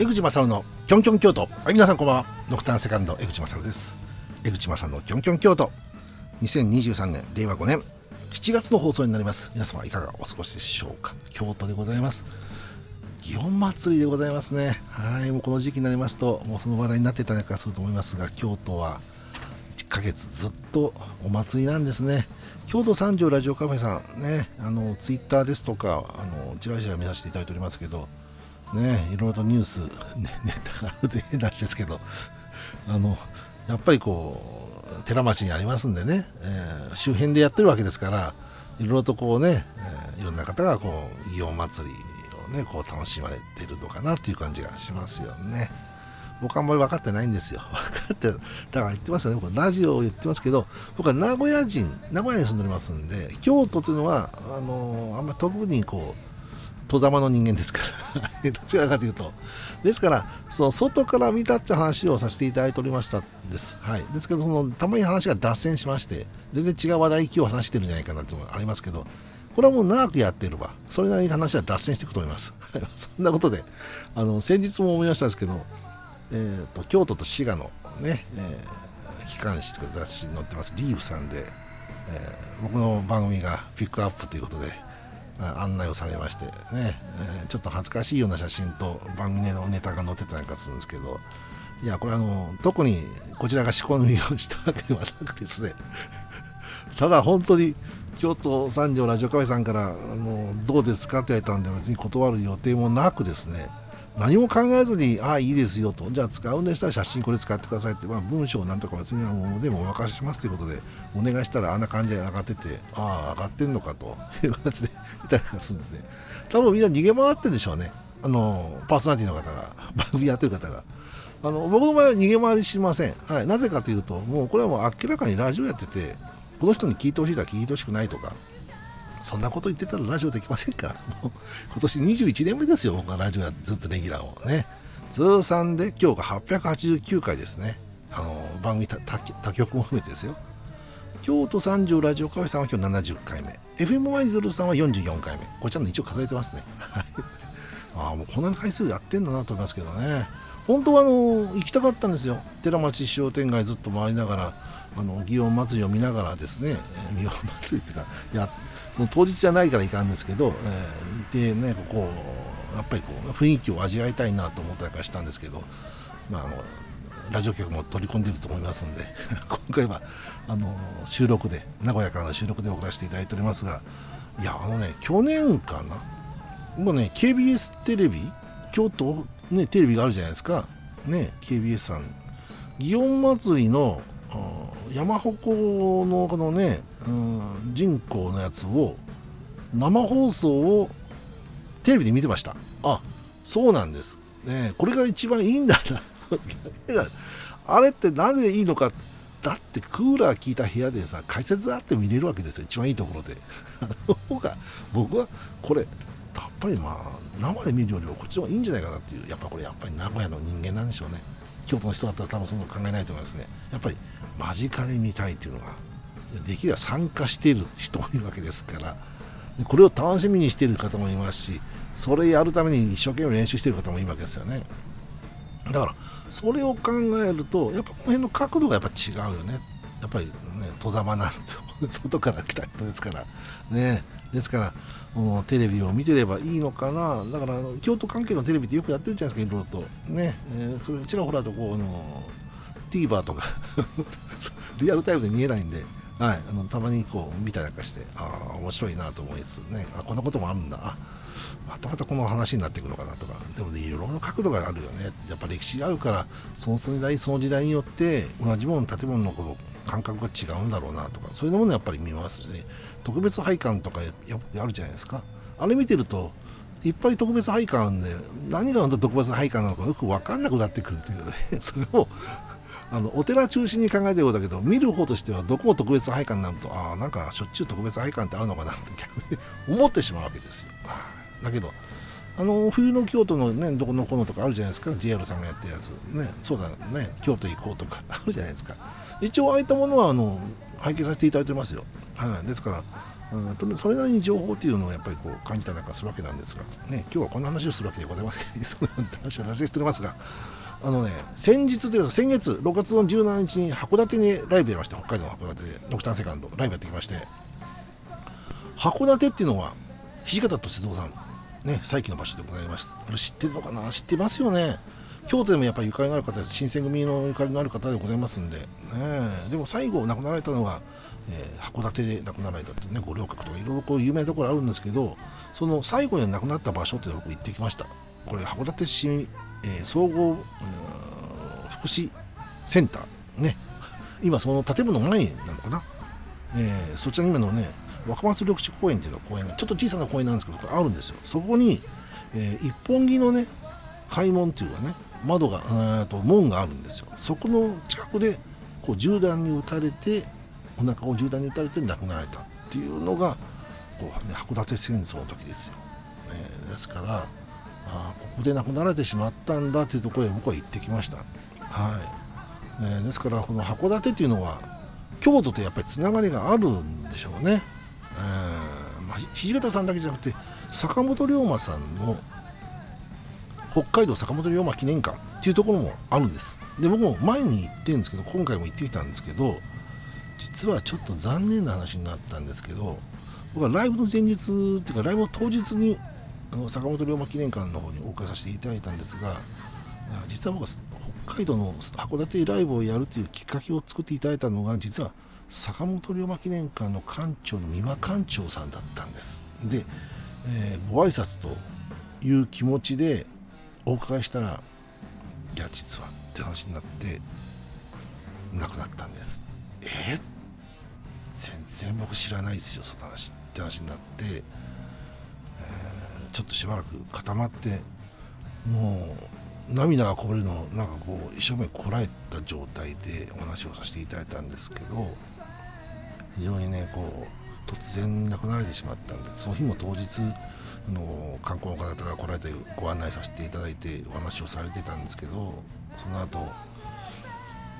江口勝のキョンキョン京都。はい皆さんこんばんは。ノクターンセカンド江口勝です。江口勝のキョンキョン京都。2023年令和5年。7月の放送になります。皆様いかがお過ごしでしょうか。京都でございます。祇園祭りでございますね。はいもうこの時期になりますともうその話題になっていただかすると思いますが京都は1ヶ月ずっとお祭りなんですね。京都三条ラジオカフェさんねあのツイッターですとかあのちらちら見させていただいておりますけどねいろいろとニュース、ね、ネタがあるで変な話ですけどあのやっぱりこう寺町にありますんでね、えー、周辺でやってるわけですからいろいろとこうね、えー、いろんな方がこう祇園祭りをねこう楽しまれてるのかなっていう感じがしますよね。僕あんまり分かってないんですよ。分かって、だから言ってますよね。僕ラジオを言ってますけど、僕は名古屋人、名古屋に住んでおりますんで、京都というのは、あのあんまり特にこう、戸ざまの人間ですからどちらかというとですからその外から見たって話をさせていただいておりましたです、はい、ですけどそのたまに話が脱線しまして全然違う話題今日話してるんじゃないかなっていうのがありますけどこれはもう長くやっていればそれなりに話は脱線していくと思いますそんなことであの先日も思いましたんですけど、えーと、京都と滋賀のね、えー、機関誌とか雑誌に載ってますリーブさんで、えー、僕の番組がピックアップということで案内をされましてね、えー、ちょっと恥ずかしいような写真と番組のネタが載ってたりなんかするんですけどいやこれあの特にこちらが仕込みをしたわけではなくですね ただ本当に京都三条ラジオカフェさんからあのどうですかって言われたんで別に断る予定もなくですね何も考えずに、ああ、いいですよと、じゃあ使うんでしたら写真これ使ってくださいって、まあ、文章なんとか別にはもう全部お任せしますということで、お願いしたらあんな感じで上がってて、ああ、上がってんのかという形でいたりするんで、多分みんな逃げ回ってるんでしょうね、あのパーソナリティの方が、番組やってる方が。あの僕の場合は逃げ回りしません、はい、なぜかというと、もうこれはもう明らかにラジオやってて、この人に聞いてほしいとか聞いてほしくないとか、そんなこと言ってたらラジオできませんから、もう今年21年目ですよ、僕はラジオやずっとレギュラーをね。通算で今日が889回ですね。あの番組他局も含めてですよ。京都三条ラジオカフェさんは今日70回目。FM ワイズルさんは44回目。こちらの一応数えてますね。ああ、もうこんな回数やってんだなと思いますけどね。本当はあの行きたかったんですよ。寺町商店街ずっと回りながら、あの祇園祭りを見ながらですね、祇園祭りっていうか、やその当日じゃないからいかんですけど、えー、でねこうやっぱりこう雰囲気を味わいたいなと思ったりしたんですけど、まあ、あのラジオ局も取り込んでいると思いますんで 今回はあの収録で名古屋からの収録で送らせていただいておりますがいやあのね去年かな？もうね KBS テレビ京都ねテレビがあるじゃないですか。ね KBS さん。祇園祭の山鉾のこのね、うん、人口のやつを生放送をテレビで見てました。あそうなんです、ね、これが一番いいんだな。あれってなぜいいのかだってクーラー効いた部屋でさ解説あって見れるわけですよ一番いいところで。僕は僕はこれやっぱりまあ生で見るよりもこっちの方がいいんじゃないかなっていうやっぱこれやっぱり名古屋の人間なんでしょうね。京都の人だったら多分そんな考えないと思いますね。やっぱり間近で見たいというのができれば参加している人もいるわけですから。これを楽しみにしている方もいますしそれやるために一生懸命練習している方もいるわけですよね。だからそれを考えるとやっぱこの辺の角度がやっぱ違うよね。やっぱりね戸ざまなんですよ外から来た人ですから。ね。ですからテレビを見てればいいのかな。だから京都関係のテレビってよくやってるじゃないですかいろいろと。ね、えー、それちらほらとこうあの TVer とか。リアルタイムで見えないんで、はい、あのたまにこう見たりなんかしてああ面白いなと思いつつね。あこんなこともあるんだ。あまたまたこの話になっていくのかなとかでもねいろいろな角度があるよね。やっぱ歴史があるからその時代その時代によって同じもの建物のこの感覚が違うんだろうなとかそういうものやっぱり見ますしね。特別拝観とかややるじゃないですか。あれ見てるといっぱい特別拝観で何が特別拝観なのかよく分かんなくなってくるというね。それをあのお寺中心に考えてるようだけど見る方としてはどこも特別拝観になるとああなんかしょっちゅう特別拝観ってあるのかなって逆に思ってしまうわけですよ。だけどあの冬の京都のねどこのこのとかあるじゃないですか。JR さんがやってるやつ。ねそうだね。京都行こうとか あるじゃないですか。一応ああいったものはあの拝見させていただいてますよ、はい、ですからうん、それなりに情報っていうのをやっぱりこう感じたりなんかするわけなんですが、ね、今日はこんな話をするわけでございません。そんな話は脱線しておりますが。あのね先日というか先月6月の17日に函館にライブやりまして北海道の函館でノクタンセカンドライブやってきまして。函館っていうのは土方歳三さん。ね再起の場所でございます。これ知ってるのかな？知ってますよね。京都でもやっぱりゆかりのある方新選組のゆかりのある方でございますんで、ね、でも最後亡くなられたのは、えー、函館で亡くなられたってね五稜郭とかいろいろこう有名なところあるんですけどその最後に亡くなった場所っていうのを僕行ってきました。これ函館市、えー、総合、福祉センター。ね。今その建物前なのかな、えー、そちらに今のね若松緑地公園っていうのは公園がちょっと小さな公園なんですけどあるんですよ。そこに、えー、一本木のね開門っていうかね窓がと門があるんですよ。そこの近くでこう銃弾に撃たれてお腹を銃弾に撃たれて亡くなられたっていうのがこう、ね、函館戦争の時ですよ、ね、ですからあここで亡くなられてしまったんだというところへ僕は行ってきました。はい、えー、ですからこの函館っていうのは京都とやっぱりつながりがあるんでしょうね、まあ、土方さんだけじゃなくて坂本龍馬さんの北海道坂本龍馬記念館っていうところもあるんです。で僕も前に行ってるんですけど今回も行ってきたんですけど実はちょっと残念な話になったんですけど僕はライブの前日っていうかライブの当日にあの坂本龍馬記念館の方にお伺いさせていただいたんですが実は僕は北海道の函館ライブをやるというきっかけを作っていただいたのが実は坂本龍馬記念館の館長の三輪館長さんだったんです。で、えー、ご挨拶という気持ちでお伺いしたらいや実はって話になって亡くなったんです。え？ー、全然僕知らないですよその話って話になって、えー、ちょっとしばらく固まってもう涙がこぼれるのをなんかこう一生懸命こらえた状態でお話をさせていただいたんですけど非常にねこう突然亡くなられてしまったんでその日も当日の観光の方が来られてご案内させていただいてお話をされてたんですけどその後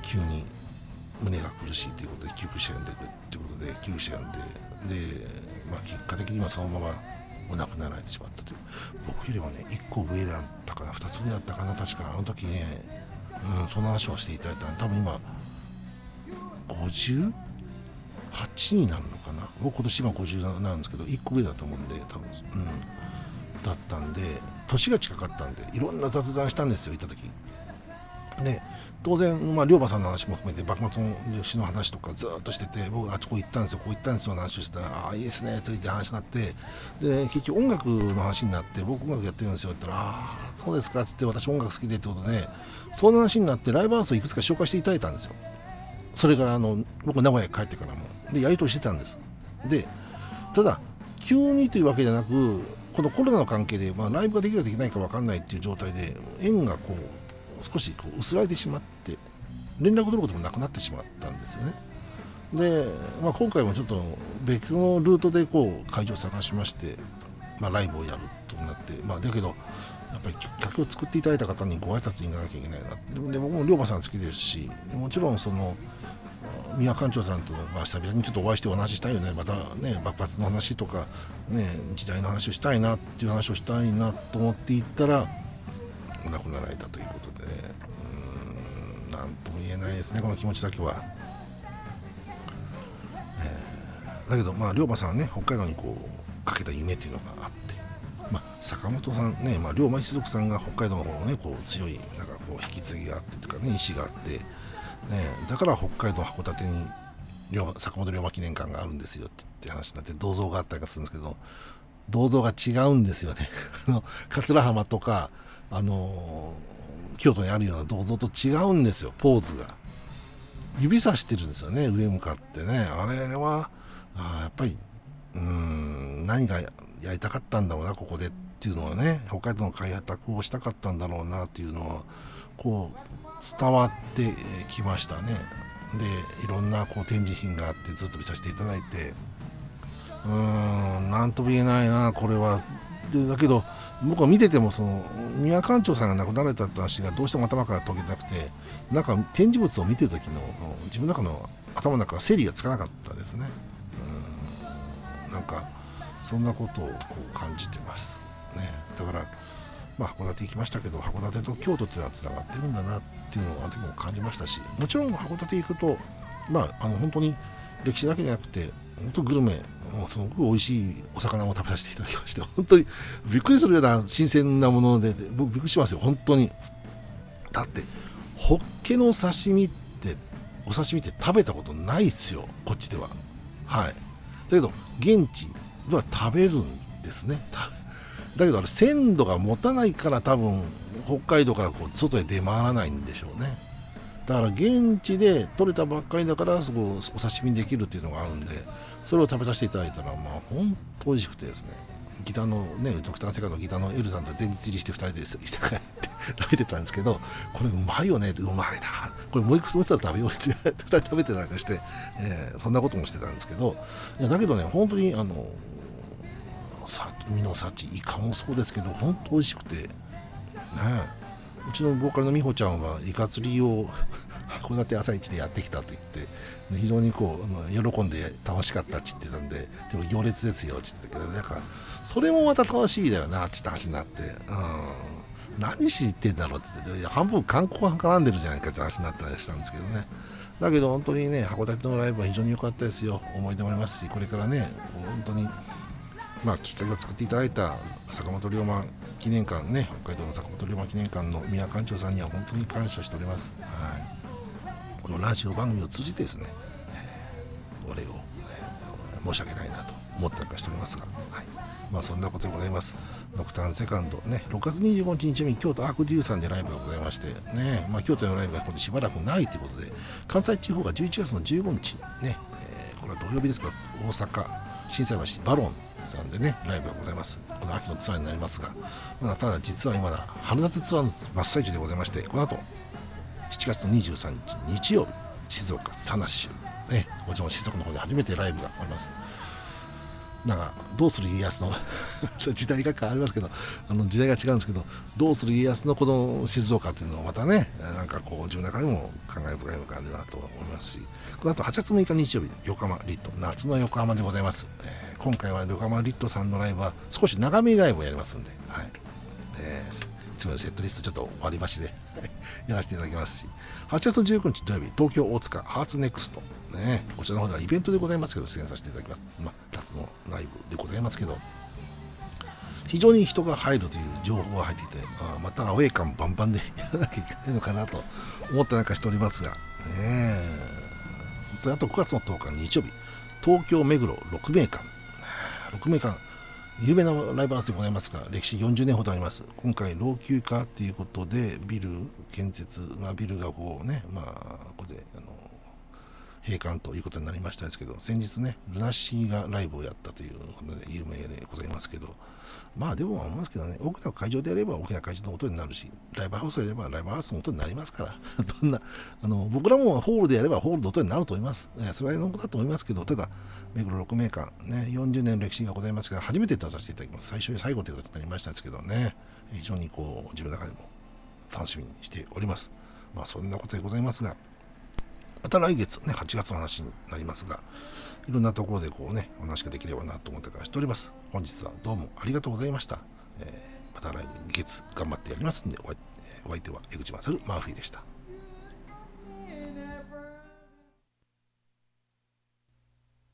急に胸が苦しいということで救急車呼んでくれということで救急車呼んでで、まあ、結果的にはそのままお亡くなられてしまったという僕よりもね1個上だったかな2つ上だったかな確かあの時ね、うん、その話をしていただいた多分今50 8になるのかな？僕今年今57なんですけど1個上だと思うんで多分。うん。だったんで年が近かったんでいろんな雑談したんですよ行った時。で当然、まあ、龍馬さんの話も含めて幕末の歴史の話とかずっとしてて僕あっちこ行ったんですよ。こう行ったんですよ話をしてたらああいいですねついて話になって。で結局音楽の話になって僕音楽やってるんですよって言ったらああそうですかって言って私音楽好きでってことでその話になってライブハウスをいくつか紹介していただいたんですよ。それからあの僕名古屋に帰ってからも。でやり取りしてたんです。でただ急にというわけじゃなくこのコロナの関係で、まあ、ライブができるかできないか分かんないっていう状態で縁がこう少しこう薄らいでしまって連絡取ることもなくなってしまったんですよね。で、まあ、今回もちょっと別のルートでこう会場を探しまして、まあ、ライブをやるとなって、まあ、だけどやっぱり客を作っていただいた方にご挨拶に行かなきゃいけないな。で僕も龍馬さん好きですしもちろんその宮館長さんと、まあ、久々にちょっとお会いしてお話ししたいよねまたね爆発の話とか、ね、時代の話をしたいなっていう話をしたいなと思って行ったら亡くなられたということでうん何とも言えないですねこの気持ちだけは。えー、だけどまあ龍馬さんはね北海道にこうかけた夢というのがあって。まあ、坂本さんね、まあ、龍馬一族さんが北海道の方のねこう強いなんかこう引き継ぎがあってというかね意思があってね、だから北海道函館に坂本龍馬記念館があるんですよって話になって銅像があったりするんですけど銅像が違うんですよね。桂浜とか、あのー、京都にあるような銅像と違うんですよポーズが。指さしてるんですよね上向かってね。あれはあやっぱりうん何がやりたかったんだろうなここでっていうのはね北海道の開拓をしたかったんだろうなっていうのはこう伝わってきましたね。でいろんなこう展示品があってずっと見させていただいて。うーん何とも言えないなこれは。でだけど僕は見ててもその宮館長さんが亡くなられたって話がどうしても頭から解けなくてなんか展示物を見てる時の自分の中の頭の中は整理がつかなかったですね。うんなんかそんなことをこう感じてますね。だからまあ、函館行きましたけど函館と京都っていうのはつながってるんだなっていうのをあの時も感じましたしもちろん函館行くとまああの本当に歴史だけじゃなくて本当グルメもうすごく美味しいお魚を食べさせていただきまして 本当にびっくりするような新鮮なもので僕びっくりしますよ。本当に。だってホッケの刺身ってお刺身って食べたことないですよ。こっちでは。はい。だけど現地では食べるんですね。だけどあれ鮮度が持たないから多分北海道からこう外へ出回らないんでしょうね。だから現地で取れたばっかりだからそこお刺身できるっていうのがあるんでそれを食べさせていただいたらまあ本当美味しくてですね。ギターのねドクターセカンドギターのエルさんと前日入りして2人でして帰って食べてたんですけどこれうまいよね。うまいな。これもう一個もう一食べようって2人食べてなんかして、えー、そんなこともしてたんですけど。いやだけどね本当にあの海の幸イカもそうですけど本当美味しくてねうちのボーカルの美穂ちゃんはイカ釣りを函館朝市でやってきたと言って非常にこう喜んで楽しかったっちってたんででも行列ですよっちってたけどなんかそれもまた楽しいだよなあっちって話になって、うん、何しに行ってんだろうってって半分観光が絡んでるじゃないかって話になったりしたんですけどね。だけど本当にね函館のライブは非常に良かったですよ。思い出もありますしこれからね本当にまあ、きっかけを作っていただいた坂本龍馬記念館ね北海道の坂本龍馬記念館の宮館長さんには本当に感謝しております、はい、このラジオ番組を通じてですね、えー、お礼を、えー、申し上げたいなと思ったりしておりますが、はい。まあ、そんなことでございます。ノクターンセカンドね6月25日日曜日京都アークデューさんでライブがございましてね、まあ、京都のライブがここでしばらくないということで関西地方が11月の15日ね、えー、これは土曜日ですけど大阪心斎橋バロンさんでねライブがございます。この秋のツアーになりますが、まだただ実は今だ春夏ツアーの真っ最中でございましてこの後7月の23日日曜日静岡佐那市ねこちらも静岡の方で初めてライブがあります。なんかどうする家康の 時代が変わりますけどあの時代が違うんですけどどうする家康のこの静岡っていうのをまたねなんかこう自分の中でも感慨深いのがあるなと思いますしこの後8月6日日曜日横浜リット夏の横浜でございます、えー、今回は横浜リットさんのライブは少し長めライブをやりますんで、はい。えー、いつものセットリストちょっと割り箸で やらせていただきますし8月19日土曜日東京大塚ハーツネクスト。ねこちらの方ではイベントでございますけど出演させていただきます。まあ夏のライブでございますけど非常に人が入るという情報が入っていてあまたアウェー感バンバンで やらなきゃいけないのかなと思ってなんかしておりますがねあと9月の10日日曜日東京目黒6名館6名館有名なライブハウスでございますが、歴史40年ほどあります。今回、老朽化ということで、ビル建設、まあ、ビルがこうね、まあ、ここで、あの、閉館ということになりましたですけど、先日ね、ルナシーがライブをやったということで有名でございますけど、まあでも思いますけどね、大きな会場でやれば大きな会場の音になるし、ライブハウスでやればライブハウスの音になりますから、どんな、あの、僕らもホールでやればホールの音になると思います。それはのことだと思いますけど、ただ、目黒6名館、ね、40年の歴史がございますが、初めて出させていただきます。最初で最後ということになりましたですけどね、非常にこう、自分の中でも楽しみにしております。まあそんなことでございますが、また来月ね、8月の話になりますが、いろんなところでこうね、お話ができればなと思ってからしております。本日はどうもありがとうございました。えー、また来月頑張ってやりますんで、お相手は江口勝マーフィーでした。